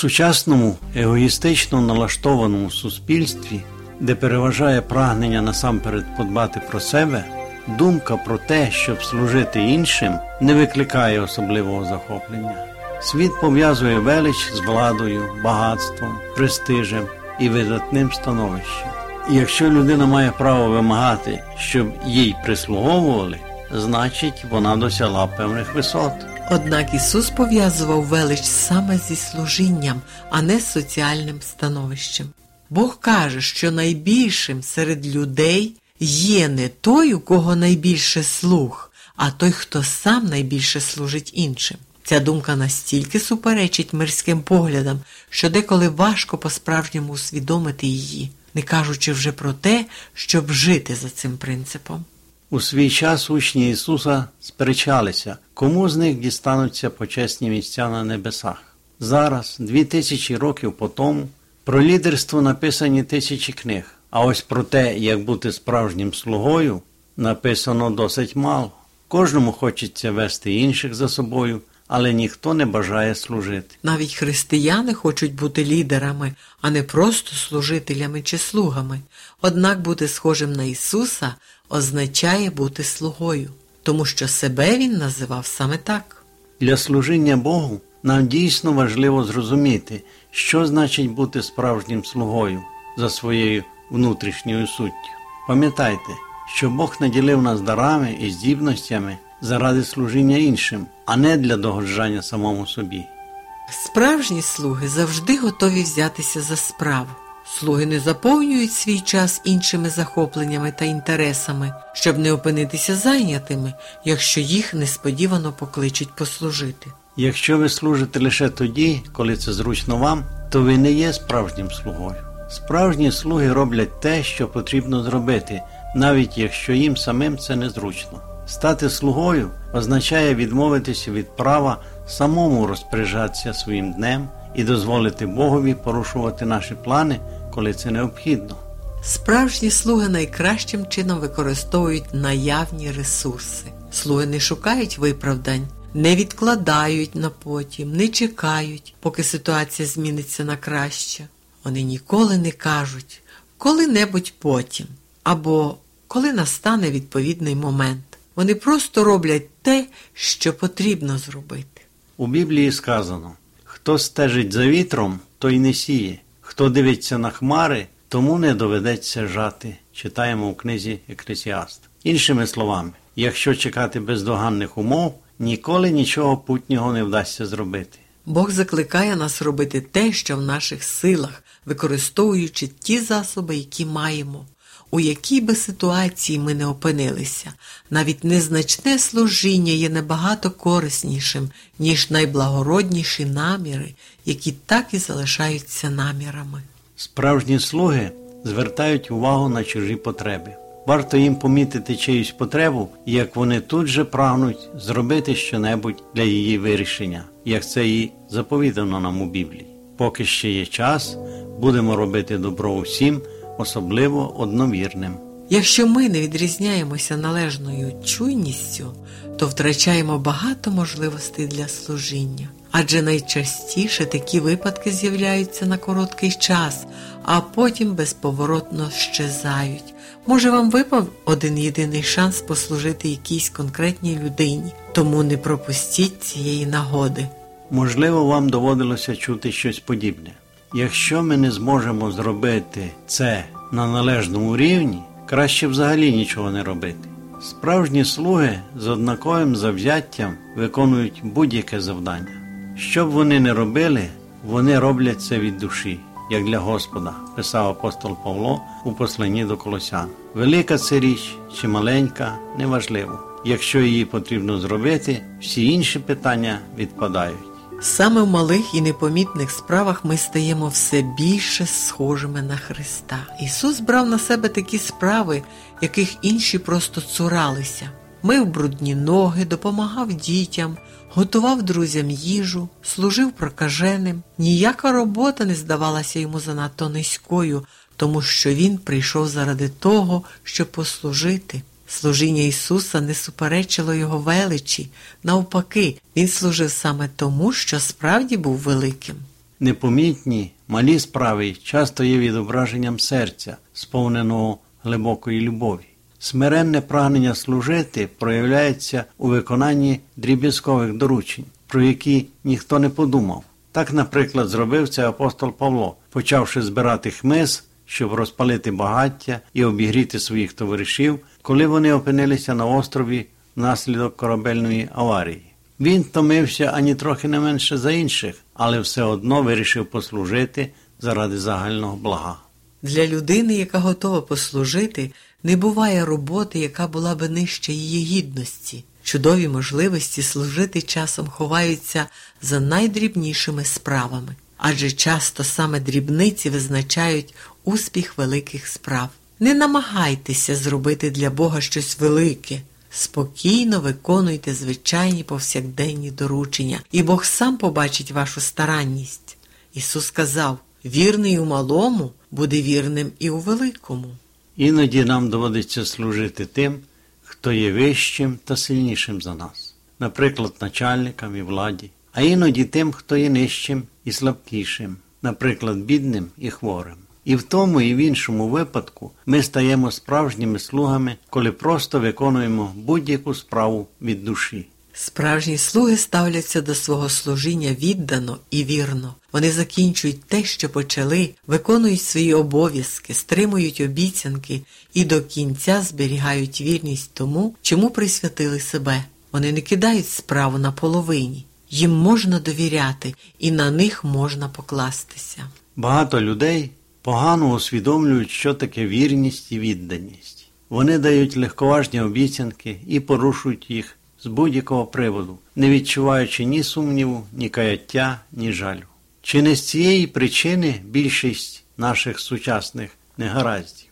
сучасному егоїстично налаштованому суспільстві, де переважає прагнення насамперед подбати про себе, думка про те, щоб служити іншим, не викликає особливого захоплення. Світ пов'язує велич з владою, багатством, престижем і видатним становищем. І якщо людина має право вимагати, щоб їй прислуговували, значить вона досягла певних висот. Однак Ісус пов'язував велич саме зі служінням, а не з соціальним становищем. Бог каже, що найбільшим серед людей є не той, у кого найбільше слуг, а той, хто сам найбільше служить іншим. Ця думка настільки суперечить мирським поглядам, що деколи важко по-справжньому усвідомити її, не кажучи вже про те, щоб жити за цим принципом. У свій час учні Ісуса сперечалися, кому з них дістануться почесні місця на небесах. Зараз, дві тисячі років по тому, про лідерство написані тисячі книг, а ось про те, як бути справжнім слугою, написано досить мало. Кожному хочеться вести інших за собою, але ніхто не бажає служити. Навіть християни хочуть бути лідерами, а не просто служителями чи слугами. Однак бути схожим на Ісуса означає бути слугою, тому що себе Він називав саме так. Для служіння Богу нам дійсно важливо зрозуміти, що значить бути справжнім слугою за своєю внутрішньою суттю. Пам'ятайте, що Бог наділив нас дарами і здібностями заради служіння іншим, а не для догоджання самому собі. Справжні слуги завжди готові взятися за справу. Слуги не заповнюють свій час іншими захопленнями та інтересами, щоб не опинитися зайнятими, якщо їх несподівано покличуть послужити. Якщо ви служите лише тоді, коли це зручно вам, то ви не є справжнім слугою. Справжні слуги роблять те, що потрібно зробити, навіть якщо їм самим це незручно. Стати слугою означає відмовитися від права самому розпоряджатися своїм днем і дозволити Богові порушувати наші плани, коли це необхідно. Справжні слуги найкращим чином використовують наявні ресурси. Слуги не шукають виправдань, не відкладають на потім, не чекають, поки ситуація зміниться на краще. Вони ніколи не кажуть коли-небудь потім або коли настане відповідний момент. Вони просто роблять те, що потрібно зробити. У Біблії сказано: хто стежить за вітром, той не сіє, хто дивиться на хмари, тому не доведеться жати. Читаємо у книзі Екклесіаст. Іншими словами, якщо чекати бездоганних умов, ніколи нічого путнього не вдасться зробити. Бог закликає нас робити те, що в наших силах, використовуючи ті засоби, які маємо. У якій би ситуації ми не опинилися, навіть незначне служіння є набагато кориснішим, ніж найблагородніші наміри, які так і залишаються намірами. Справжні слуги звертають увагу на чужі потреби. Варто їм помітити чиюсь потребу, як вони тут же прагнуть зробити щонебудь для її вирішення, як це і заповідано нам у Біблії. Поки ще є час, будемо робити добро усім особливо одновірним. Якщо ми не відрізняємося належною чуйністю, то втрачаємо багато можливостей для служіння. Адже найчастіше такі випадки з'являються на короткий час, а потім безповоротно щезають. Може, вам випав один єдиний шанс послужити якійсь конкретній людині, тому не пропустіть цієї нагоди. Можливо, вам доводилося чути щось подібне. Якщо ми не зможемо зробити це на належному рівні, краще взагалі нічого не робити. Справжні слуги з однаковим завзяттям виконують будь-яке завдання. Що б вони не робили, вони роблять це від душі, як для Господа, писав апостол Павло у посланні до Колосян. Велика це річ чи маленька, неважливо. Якщо її потрібно зробити, всі інші питання відпадають. Саме в малих і непомітних справах ми стаємо все більше схожими на Христа. Ісус брав на себе такі справи, яких інші просто цуралися. мив брудні ноги, допомагав дітям, готував друзям їжу, служив прокаженим. Ніяка робота не здавалася йому занадто низькою, тому що він прийшов заради того, щоб послужити. Служіння Ісуса не суперечило Його величі, навпаки, Він служив саме тому, що справді був великим. Непомітні, малі справи часто є відображенням серця, сповненого глибокої любові. Смиренне прагнення служити проявляється у виконанні дріб'язкових доручень, про які ніхто не подумав. Так, наприклад, зробив це апостол Павло, почавши збирати хмиз, щоб розпалити багаття і обігріти своїх товаришів, коли вони опинилися на острові внаслідок корабельної аварії. Він втомився ані трохи не менше за інших, але все одно вирішив послужити заради загального блага. Для людини, яка готова послужити, не буває роботи, яка була би нижче її гідності. Чудові можливості служити часом ховаються за найдрібнішими справами, адже часто саме дрібниці визначають успіх великих справ. Не намагайтеся зробити для Бога щось велике. Спокійно виконуйте звичайні повсякденні доручення, і Бог сам побачить вашу старанність. Ісус сказав: вірний у малому буде вірним і у великому. Іноді нам доводиться служити тим, хто є вищим та сильнішим за нас, наприклад, начальникам і владі, а іноді тим, хто є нижчим і слабкішим, наприклад, бідним і хворим. І в тому, і в іншому випадку ми стаємо справжніми слугами, коли просто виконуємо будь-яку справу від душі. Справжні слуги ставляться до свого служіння віддано і вірно. Вони закінчують те, що почали, виконують свої обов'язки, стримують обіцянки і до кінця зберігають вірність тому, чому присвятили себе. Вони не кидають справу на половині. Їм можна довіряти і на них можна покластися. Багато людей погано усвідомлюють, що таке вірність і відданість. Вони дають легковажні обіцянки і порушують їх з будь-якого приводу, не відчуваючи ні сумніву, ні каяття, ні жалю. Чи не з цієї причини більшість наших сучасних негараздів?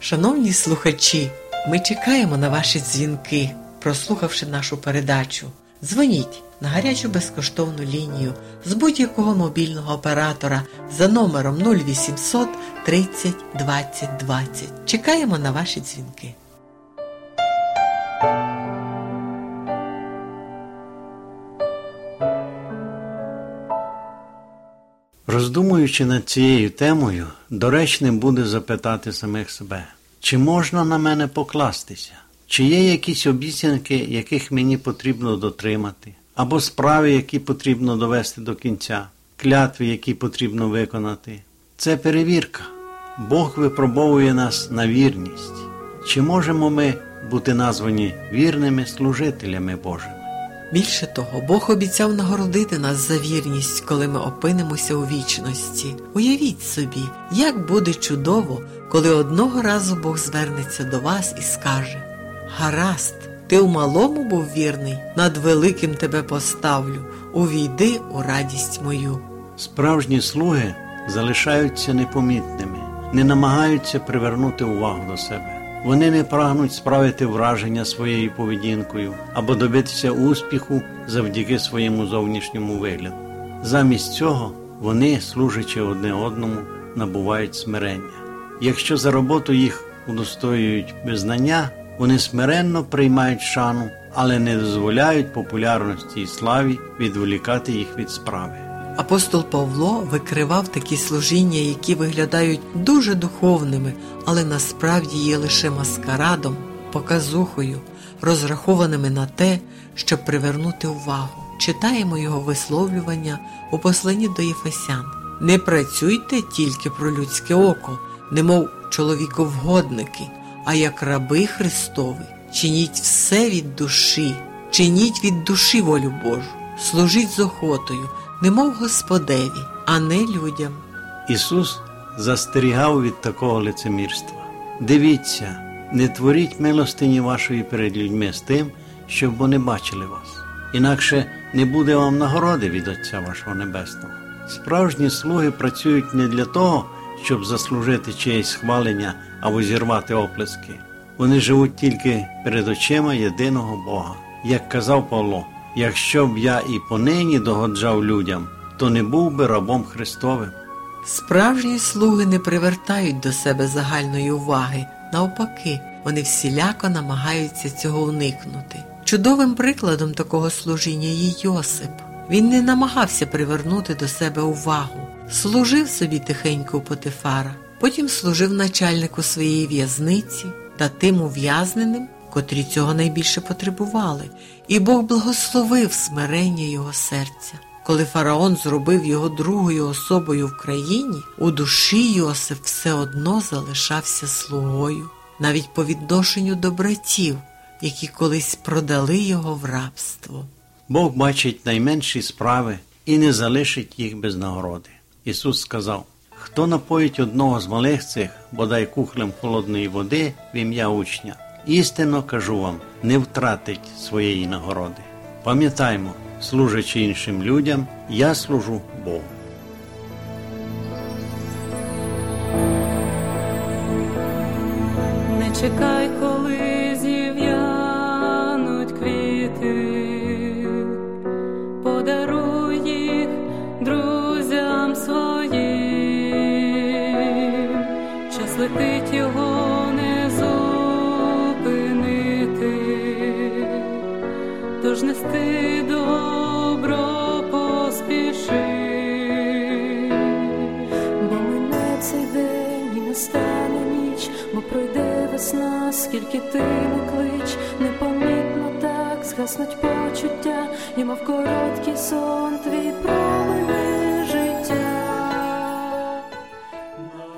Шановні слухачі, ми чекаємо на ваші дзвінки, прослухавши нашу передачу. Дзвоніть на гарячу безкоштовну лінію з будь-якого мобільного оператора за номером 0800 30 20 20. Чекаємо на ваші дзвінки. Роздумуючи над цією темою, доречним буде запитати самих себе, чи можна на мене покластися, чи є якісь обіцянки, яких мені потрібно дотримати, або справи, які потрібно довести до кінця, клятви, які потрібно виконати. Це перевірка. Бог випробовує нас на вірність. Чи можемо ми бути названі вірними служителями Божими? Більше того, Бог обіцяв нагородити нас за вірність, коли ми опинимося у вічності. Уявіть собі, як буде чудово, коли одного разу Бог звернеться до вас і скаже: Гаразд, ти у малому був вірний, над великим тебе поставлю, увійди у радість мою. Справжні слуги залишаються непомітними, не намагаються привернути увагу до себе. Вони не прагнуть справити враження своєю поведінкою або добитися успіху завдяки своєму зовнішньому вигляду. Замість цього вони, служачи одне одному, набувають смирення. Якщо за роботу їх удостоюють визнання, вони смиренно приймають шану, але не дозволяють популярності і славі відволікати їх від справи. Апостол Павло викривав такі служіння, які виглядають дуже духовними, але насправді є лише маскарадом, показухою, розрахованими на те, щоб привернути увагу. Читаємо його висловлювання у посланні до Єфесян. Не працюйте тільки про людське око, немов чоловіковгодники, а як раби Христові. Чиніть все від душі, чиніть від душі волю Божу, служіть з охотою немов Господеві, а не людям. Ісус застерігав від такого лицемірства. Дивіться, не творіть милостині вашої перед людьми з тим, щоб вони бачили вас, інакше не буде вам нагороди від Отця вашого Небесного. Справжні слуги працюють не для того, щоб заслужити чиєсь схвалення або зірвати оплески. Вони живуть тільки перед очима єдиного Бога. Як казав Павло, якщо б я і понині догоджав людям, то не був би рабом Христовим. Справжні слуги не привертають до себе загальної уваги, навпаки, вони всіляко намагаються цього уникнути. Чудовим прикладом такого служіння є Йосип. Він не намагався привернути до себе увагу, служив собі тихенько у Потифара, потім служив начальнику своєї в'язниці та тим ув'язненим, котрі цього найбільше потребували, і Бог благословив смирення його серця. Коли фараон зробив його другою особою в країні, у душі Йосиф все одно залишався слугою, навіть по відношенню до братів, які колись продали його в рабство. Бог бачить найменші справи і не залишить їх без нагороди. Ісус сказав: Хто напоїть одного з малих цих, бодай кухлем холодної води в ім'я учня, істинно кажу вам, не втратить своєї нагороди. Пам'ятаймо, служачи іншим людям, я служу Богу. Не чекай, його зупинити, тож нести добро поспіши. Бо цей день і настане ніч, бо пройде весна, скільки ти не клич, непомітно так згаснуть почуття, і мов короткий сон твій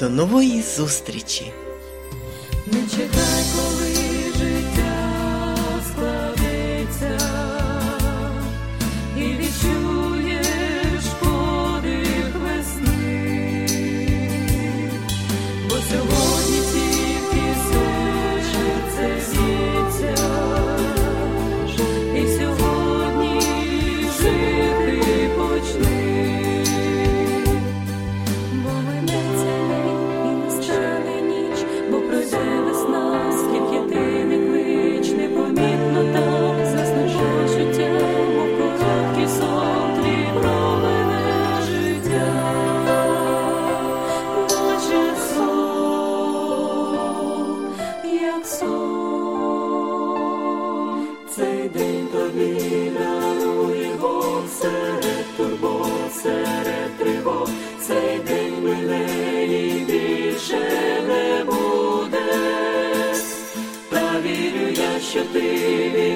До нової зустрічі! Не чекай, коли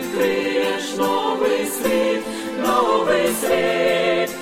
відкриєш новий світ, новий світ,